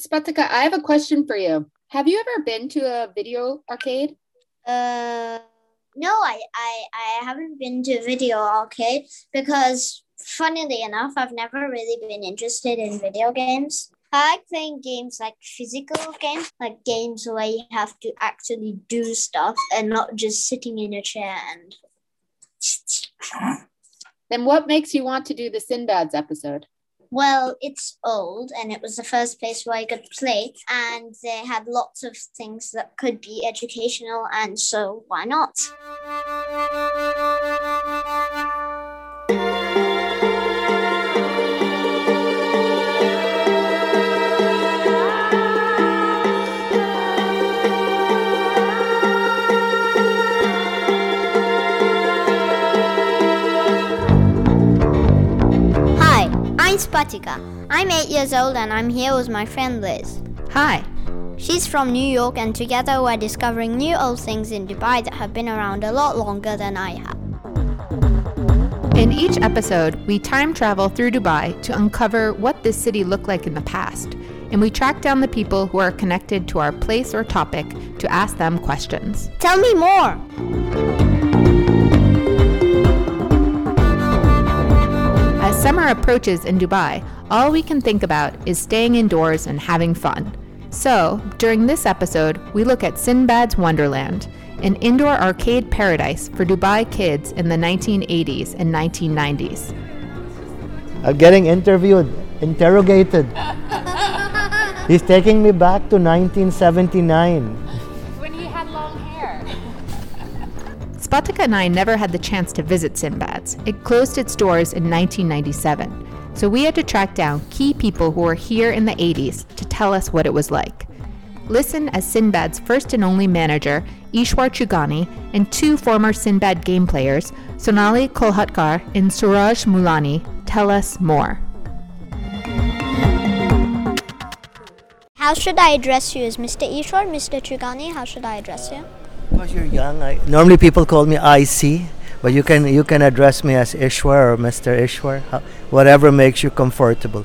Spatika, I have a question for you. Have you ever been to a video arcade? Uh, no, I, I, I haven't been to video arcade because, funnily enough, I've never really been interested in video games. I like playing games like physical games, like games where you have to actually do stuff and not just sitting in a chair and. Then what makes you want to do the Sinbad's episode? Well, it's old and it was the first place where I could play, and they had lots of things that could be educational, and so why not? I'm Spatika. I'm 8 years old and I'm here with my friend Liz. Hi. She's from New York and together we're discovering new old things in Dubai that have been around a lot longer than I have. In each episode, we time travel through Dubai to uncover what this city looked like in the past, and we track down the people who are connected to our place or topic to ask them questions. Tell me more! As summer approaches in Dubai, all we can think about is staying indoors and having fun. So, during this episode, we look at Sinbad's Wonderland, an indoor arcade paradise for Dubai kids in the 1980s and 1990s. I'm uh, getting interviewed, interrogated. He's taking me back to 1979. When he had long hair. Spatika and I never had the chance to visit Sinbad's. It closed its doors in 1997. So we had to track down key people who were here in the 80s to tell us what it was like. Listen as Sinbad's first and only manager, Ishwar Chugani, and two former Sinbad game players, Sonali Kolhatkar and Suraj Mulani, tell us more. How should I address you? As Mr. Ishwar, Mr. Chugani, how should I address you? Because you're young, I, normally people call me IC, but you can you can address me as Ishwar or Mr. Ishwar, how, whatever makes you comfortable.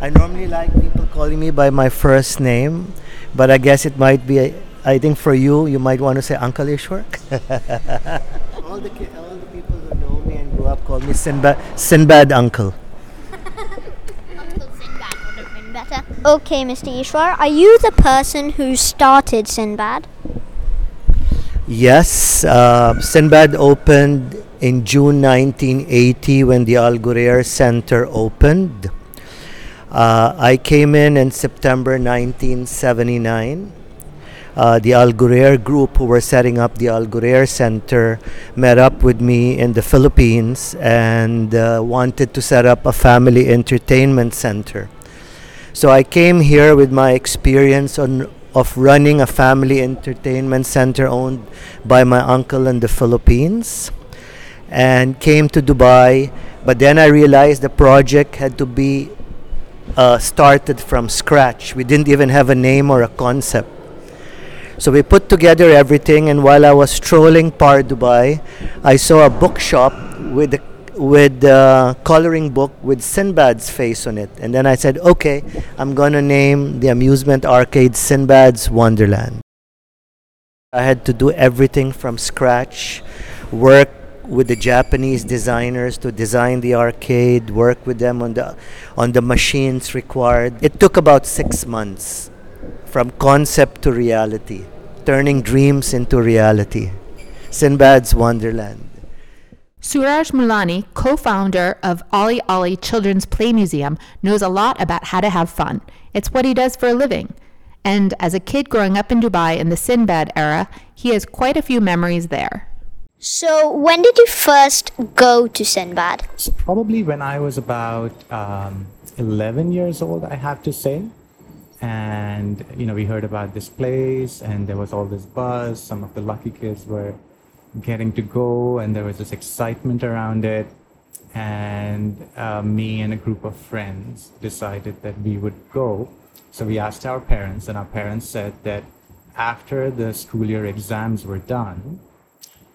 I normally like people calling me by my first name, but I guess it might be. I think for you, you might want to say Uncle Ishwar. all the ki- all the people who know me and grew up call me Sinbad, Sinbad Uncle. Uncle Sinbad would have been better. Okay, Mr. Ishwar, are you the person who started Sinbad? Yes, uh, Sinbad opened in June 1980 when the Al Center opened. Uh, I came in in September 1979. Uh, the Al group, who were setting up the Al Center, met up with me in the Philippines and uh, wanted to set up a family entertainment center. So I came here with my experience on of running a family entertainment center owned by my uncle in the Philippines and came to Dubai. But then I realized the project had to be uh, started from scratch. We didn't even have a name or a concept. So we put together everything, and while I was strolling Bur Dubai, I saw a bookshop with a with the coloring book with Sinbad's face on it. And then I said, okay, I'm going to name the amusement arcade Sinbad's Wonderland. I had to do everything from scratch, work with the Japanese designers to design the arcade, work with them on the on the machines required. It took about 6 months from concept to reality, turning dreams into reality. Sinbad's Wonderland. Suraj Mulani, co founder of Ali Ali Children's Play Museum, knows a lot about how to have fun. It's what he does for a living. And as a kid growing up in Dubai in the Sinbad era, he has quite a few memories there. So, when did you first go to Sinbad? Probably when I was about um, 11 years old, I have to say. And, you know, we heard about this place and there was all this buzz. Some of the lucky kids were getting to go and there was this excitement around it. And uh, me and a group of friends decided that we would go. So we asked our parents, and our parents said that after the school year exams were done,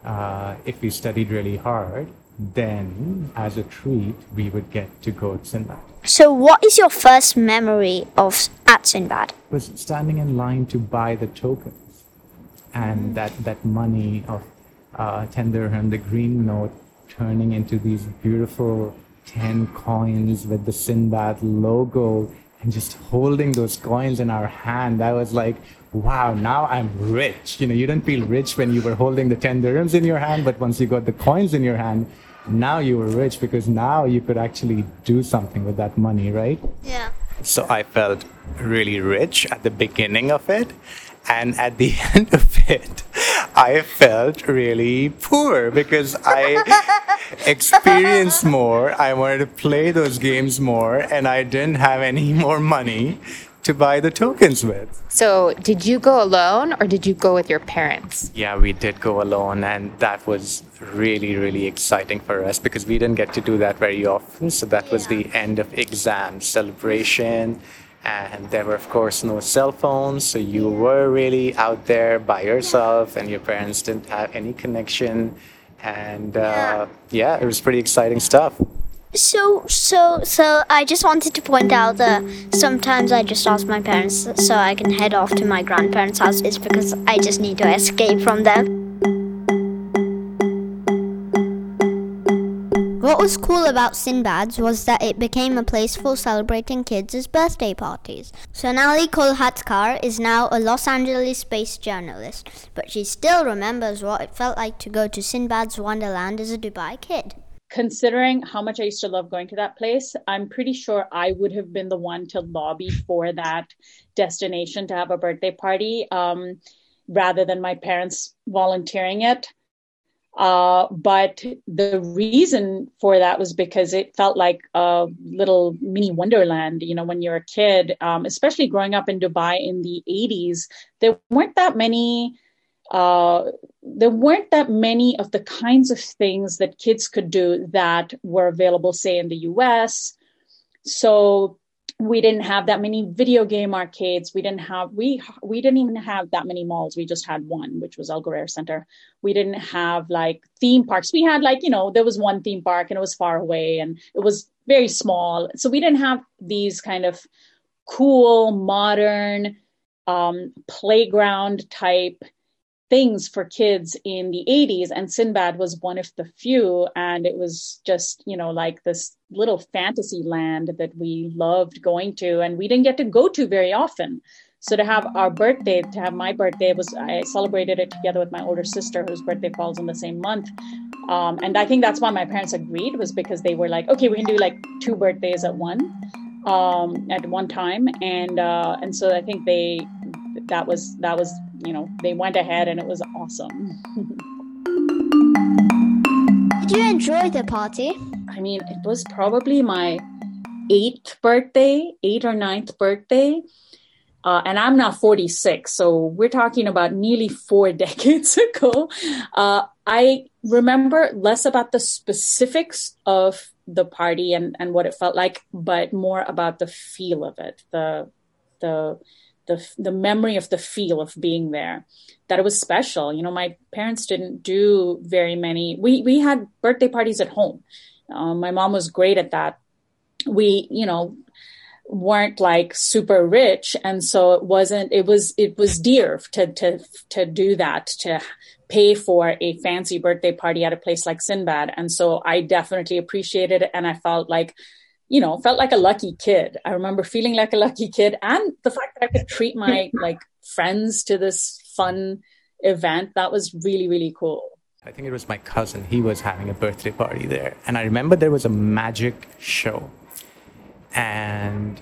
uh, if we studied really hard, then, as a treat, we would get to go to Sinbad. So, what is your first memory of at Sinbad? was standing in line to buy the tokens and that that money of uh, 10 dirham the green note turning into these beautiful 10 coins with the sinbad logo and just holding those coins in our hand I was like wow now i'm rich you know you didn't feel rich when you were holding the 10 dirhams in your hand but once you got the coins in your hand now you were rich because now you could actually do something with that money right Yeah. so I felt really rich at the beginning of it. And at the end of it, I felt really poor because I experienced more. I wanted to play those games more, and I didn't have any more money to buy the tokens with. So, did you go alone or did you go with your parents? Yeah, we did go alone, and that was really, really exciting for us because we didn't get to do that very often. So that was the end of exam celebration, and there were, of course, no cell phones. So you were really out there by yourself, and your parents didn't have any connection. And uh, yeah, it was pretty exciting stuff. So, so, so, I just wanted to point out that sometimes I just ask my parents so I can head off to my grandparents' house. It's because I just need to escape from them. What was cool about Sinbad's was that it became a place for celebrating kids' birthday parties. Sonali Kolhatkar is now a Los Angeles based journalist, but she still remembers what it felt like to go to Sinbad's Wonderland as a Dubai kid. Considering how much I used to love going to that place, I'm pretty sure I would have been the one to lobby for that destination to have a birthday party um, rather than my parents volunteering it. Uh, but the reason for that was because it felt like a little mini wonderland. You know, when you're a kid, um, especially growing up in Dubai in the 80s, there weren't that many. Uh, there weren't that many of the kinds of things that kids could do that were available, say, in the US. So we didn't have that many video game arcades. We didn't have we we didn't even have that many malls. We just had one which was al Ghurair center. We didn't have like theme parks. We had like you know there was one theme park and it was far away and it was very small. So we didn't have these kind of cool modern um, playground type things for kids in the 80s and sinbad was one of the few and it was just you know like this little fantasy land that we loved going to and we didn't get to go to very often. So to have our birthday to have my birthday was i celebrated it together with my older sister whose birthday falls in the same month. Um, and i think that's why my parents agreed was because they were like okay we can do like two birthdays at one um, at one time. And uh, and so i think they that was that was you know they went ahead and it was awesome. Did you enjoy the party? i mean it was probably my eighth birthday eighth or ninth birthday. Uh, and i'm now 46 so we're talking about nearly four decades ago. Uh, i remember less about the specifics of the party and, and what it felt like but more about the feel of it the the the the memory of the feel of being there that it was special. You know my parents didn't do very many. We we had birthday parties at home. Um, my mom was great at that. We you know weren't like super rich and so it wasn't it was it was dear to to to do that to pay for a fancy birthday party at a place like Sinbad. And so I definitely appreciated it and I felt like you know felt like a lucky kid I remember feeling like a lucky kid and the fact that I could treat my like friends to this fun event that was really really cool I think it was my cousin. He was having a birthday party there. And I remember there was a magic show. And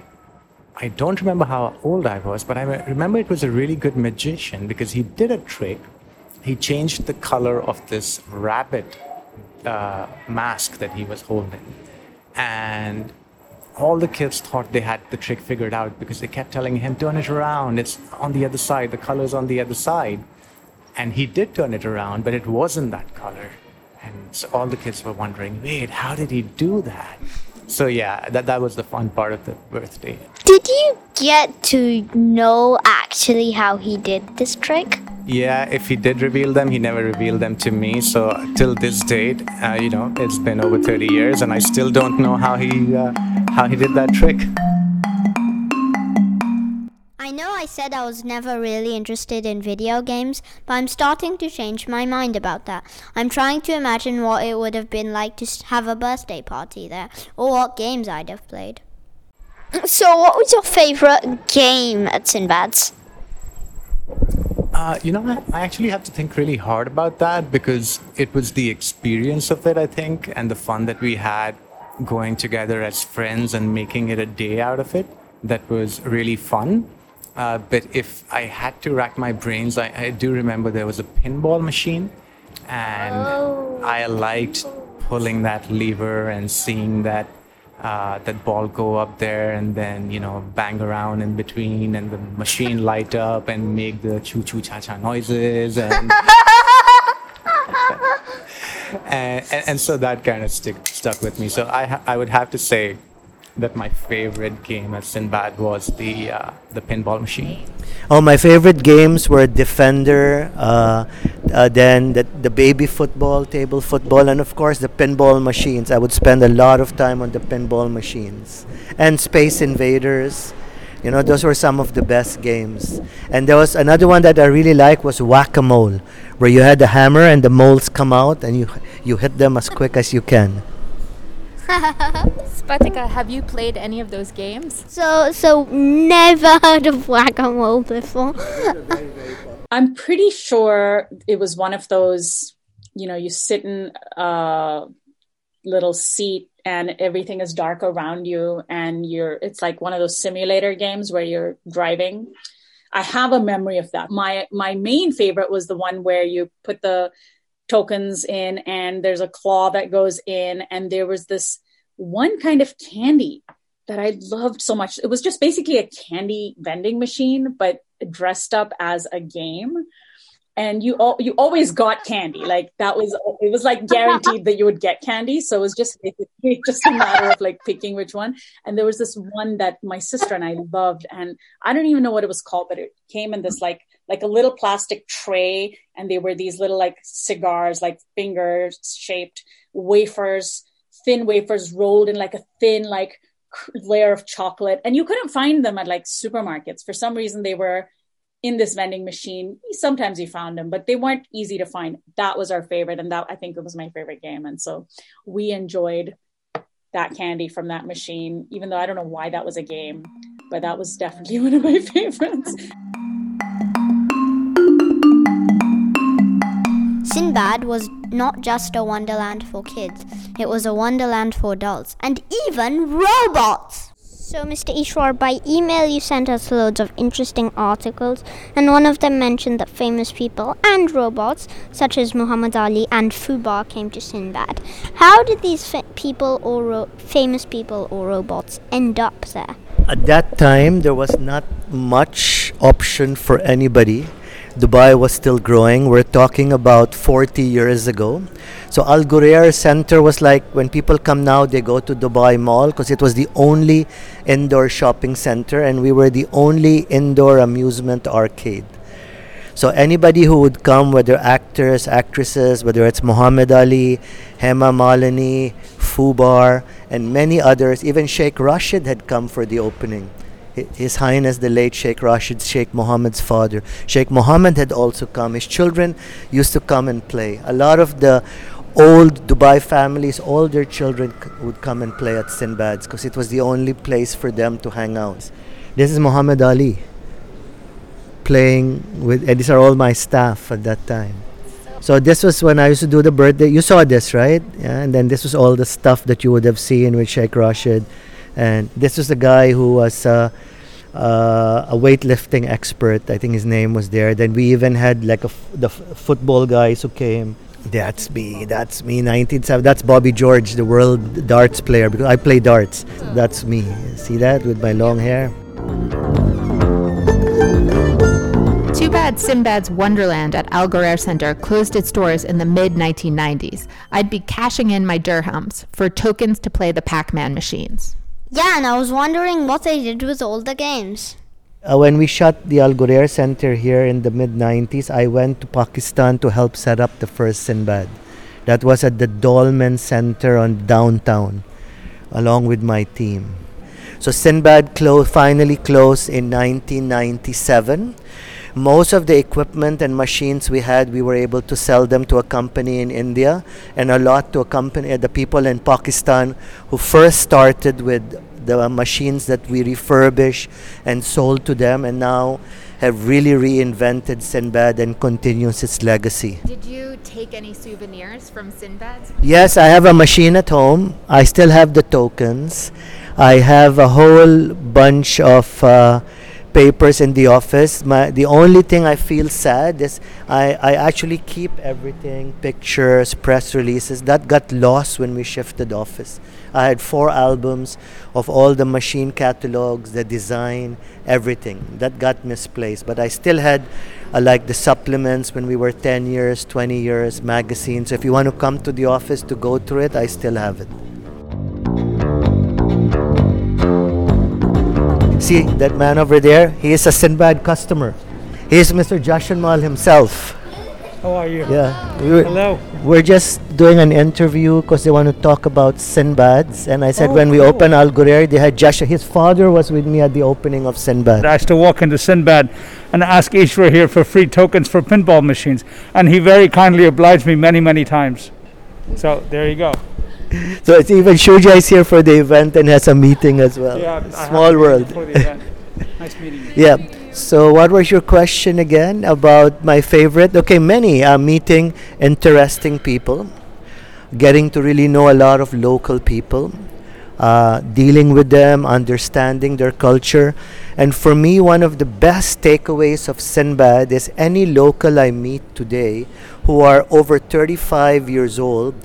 I don't remember how old I was, but I remember it was a really good magician because he did a trick. He changed the color of this rabbit uh, mask that he was holding. And all the kids thought they had the trick figured out because they kept telling him, turn it around, it's on the other side, the color's on the other side. And he did turn it around, but it wasn't that color. And so all the kids were wondering, wait, how did he do that? So yeah, that, that was the fun part of the birthday. Did you get to know actually how he did this trick? Yeah, if he did reveal them, he never revealed them to me. So till this date, uh, you know, it's been over 30 years, and I still don't know how he uh, how he did that trick. I know I said I was never really interested in video games, but I'm starting to change my mind about that. I'm trying to imagine what it would have been like to have a birthday party there, or what games I'd have played. So, what was your favorite game at Sinbad's? Uh, you know, I, actually have to think really hard about that because it was the experience of it, I think, and the fun that we had going together as friends and making it a day out of it that was really fun. Uh, but if I had to rack my brains, I, I do remember there was a pinball machine, and I liked pulling that lever and seeing that uh, that ball go up there and then you know bang around in between and the machine light up and make the choo choo cha cha noises and and, and, and so that kind of stick, stuck with me. So I I would have to say that my favorite game at Sinbad was the uh, the pinball machine. Oh, my favorite games were Defender, uh, uh, then the, the baby football, table football, and of course the pinball machines. I would spend a lot of time on the pinball machines. And Space Invaders. You know, those were some of the best games. And there was another one that I really liked was Whack-A-Mole, where you had the hammer and the moles come out and you you hit them as quick as you can. Spatika, have you played any of those games? So, so never heard of whack-a-mole before. I'm pretty sure it was one of those, you know, you sit in a little seat and everything is dark around you and you're it's like one of those simulator games where you're driving. I have a memory of that. My my main favorite was the one where you put the tokens in and there's a claw that goes in and there was this one kind of candy that I loved so much. It was just basically a candy vending machine, but dressed up as a game. And you you always got candy. Like that was it was like guaranteed that you would get candy. So it was just just a matter of like picking which one. And there was this one that my sister and I loved, and I don't even know what it was called, but it came in this like like a little plastic tray, and they were these little like cigars, like fingers shaped wafers, thin wafers rolled in like a thin like layer of chocolate and you couldn't find them at like supermarkets for some reason they were in this vending machine. Sometimes you found them but they weren't easy to find. That was our favorite and that i think it was my favorite game. And so we enjoyed that candy from that machine even though i don't know why that was a game but that was definitely one of my favorites. Sinbad was not just a wonderland for kids, it was a wonderland for adults and even robots. So, Mr. Ishwar, by email you sent us loads of interesting articles, and one of them mentioned that famous people and robots, such as Muhammad Ali and Fubar, came to Sinbad. How did these fa- people or ro- famous people or robots end up there? At that time, there was not much option for anybody. Dubai was still growing. We're talking about 40 years ago. So Al Ghurair Center was like when people come now, they go to Dubai Mall because it was the only indoor shopping center and we were the only indoor amusement arcade. So anybody who would come, whether actors, actresses, whether it's Muhammad Ali, Hema Malini, Fubar, and many others, even Sheikh Rashid had come for the opening. His Highness the late Sheikh Rashid, Sheikh Mohammed's father. Sheikh Mohammed had also come. His children used to come and play. A lot of the old Dubai families, all their children c- would come and play at Sinbad's because it was the only place for them to hang out. This is Muhammad Ali playing with, and these are all my staff at that time. So this was when I used to do the birthday. You saw this, right? Yeah, and then this was all the stuff that you would have seen with Sheikh Rashid and this was the guy who was uh, uh, a weightlifting expert. I think his name was there. Then we even had like a f- the f- football guys who came. That's me. That's me. 1970. That's Bobby George, the world darts player. Because I play darts. That's me. See that with my long hair. Too bad Sinbad's Wonderland at Al Ghurair Center closed its doors in the mid 1990s. I'd be cashing in my dirhams for tokens to play the Pac Man machines. Yeah, and I was wondering what they did with all the games. Uh, when we shut the Al Center here in the mid 90s, I went to Pakistan to help set up the first Sinbad. That was at the Dolmen Center on downtown, along with my team. So Sinbad clo- finally closed in 1997. Most of the equipment and machines we had, we were able to sell them to a company in India, and a lot to a company, the people in Pakistan who first started with the machines that we refurbish and sold to them, and now have really reinvented Sinbad and continues its legacy. Did you take any souvenirs from Sinbad's? Yes, I have a machine at home. I still have the tokens. I have a whole bunch of uh, papers in the office. My, the only thing I feel sad is I, I actually keep everything pictures, press releases that got lost when we shifted office. I had four albums of all the machine catalogs, the design, everything that got misplaced. But I still had uh, like the supplements when we were 10 years, 20 years, magazines. So if you want to come to the office to go through it, I still have it. See that man over there? He is a Sinbad customer. He is Mr. Jashanmal himself. How are you? Yeah. We were, Hello. we're just doing an interview because they want to talk about Sinbads. And I said Oh, when we cool. opened Al Ghurair, they had Josh. His father was with me at the opening of Sinbad. I used to walk into Sinbad and ask Ishwar here for free tokens for pinball machines, and he very kindly obliged me many, many times. So there you go. So it's even Shuja is here for the event and has a meeting as well. Yeah, Small world. before the event. nice meeting you. Yeah. So what was your question again about my favorite? Okay, many. Uh, meeting interesting people, getting to really know a lot of local people, uh, dealing with them, understanding their culture. And for me, one of the best takeaways of Sinbad is any local I meet today who are over 35 years old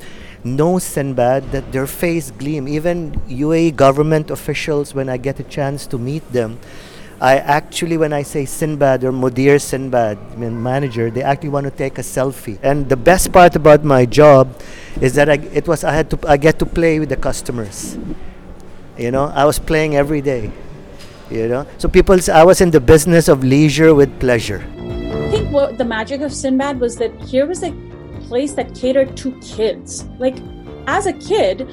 know Sinbad that their face gleam. Even UAE government officials, when I get a chance to meet them, I actually, when I say Sinbad or Mudir Sinbad, I mean manager, they actually want to take a selfie. And the best part about my job is that I, it was I had to I get to play with the customers. You know, I was playing every day. You know, so people, I was in the business of leisure with pleasure. I think what the magic of Sinbad was that here was a place that catered to kids. Like, as a kid,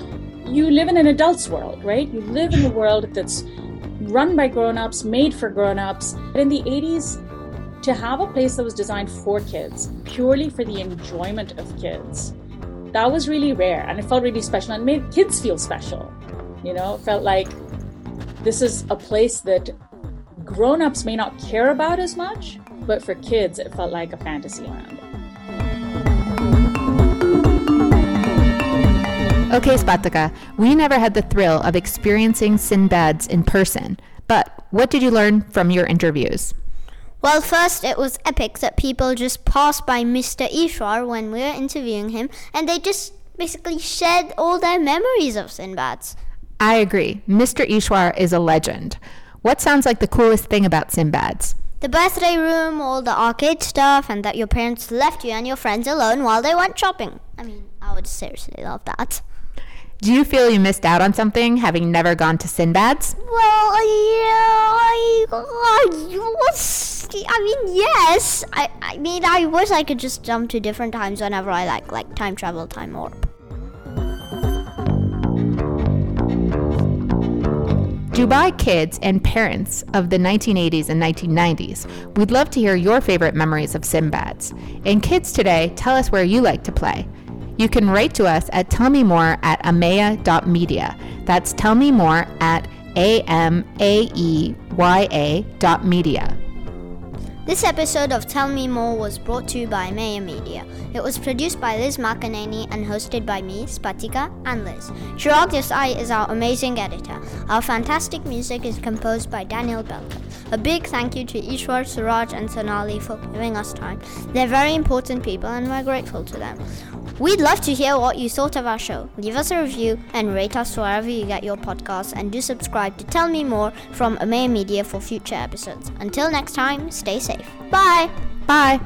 you live in an adult's world, right? You live in a world that's run by grown-ups, made for grown-ups. But in the 80s, to have a place that was designed for kids, purely for the enjoyment of kids, that was really rare and it felt really special and made kids feel special. You know, it felt like this is a place that grown-ups may not care about as much, but for kids it felt like a fantasy land. Okay, Spatika, we never had the thrill of experiencing Sinbad's in person, but what did you learn from your interviews? Well, first, it was epic that people just passed by Mr. Ishwar when we were interviewing him and they just basically shared all their memories of Sinbad's. I agree. Mr. Ishwar is a legend. What sounds like the coolest thing about Sinbad's? The birthday room, all the arcade stuff, and that your parents left you and your friends alone while they went shopping. I mean, I would seriously love that. Do you feel you missed out on something having never gone to Sinbad's? Well, yeah, I, I, was, I mean, yes. I, I mean, I wish I could just jump to different times whenever I like, like time travel, time warp. Dubai kids and parents of the 1980s and 1990s, we'd love to hear your favorite memories of Sinbad's. And kids today, tell us where you like to play. You can write to us at tellmemore at amaeya.media. That's tell me more at A-M-A-E-Y-A dot media. This episode of Tell Me More was brought to you by Amaeya Media. It was produced by Liz McEnaney and hosted by me, Spatika, and Liz. Chirag Desai is our amazing editor. Our fantastic music is composed by Daniel Belquer. A big thank you to Ishwar, Suraj, and Sonali for giving us time. They're very important people and we're grateful to them. We'd love to hear what you thought of our show. Leave us a review and rate us wherever you get your podcasts and do subscribe to Tell Me More from Amaeya Media for future episodes. Until next time, stay safe. Bye! Bye!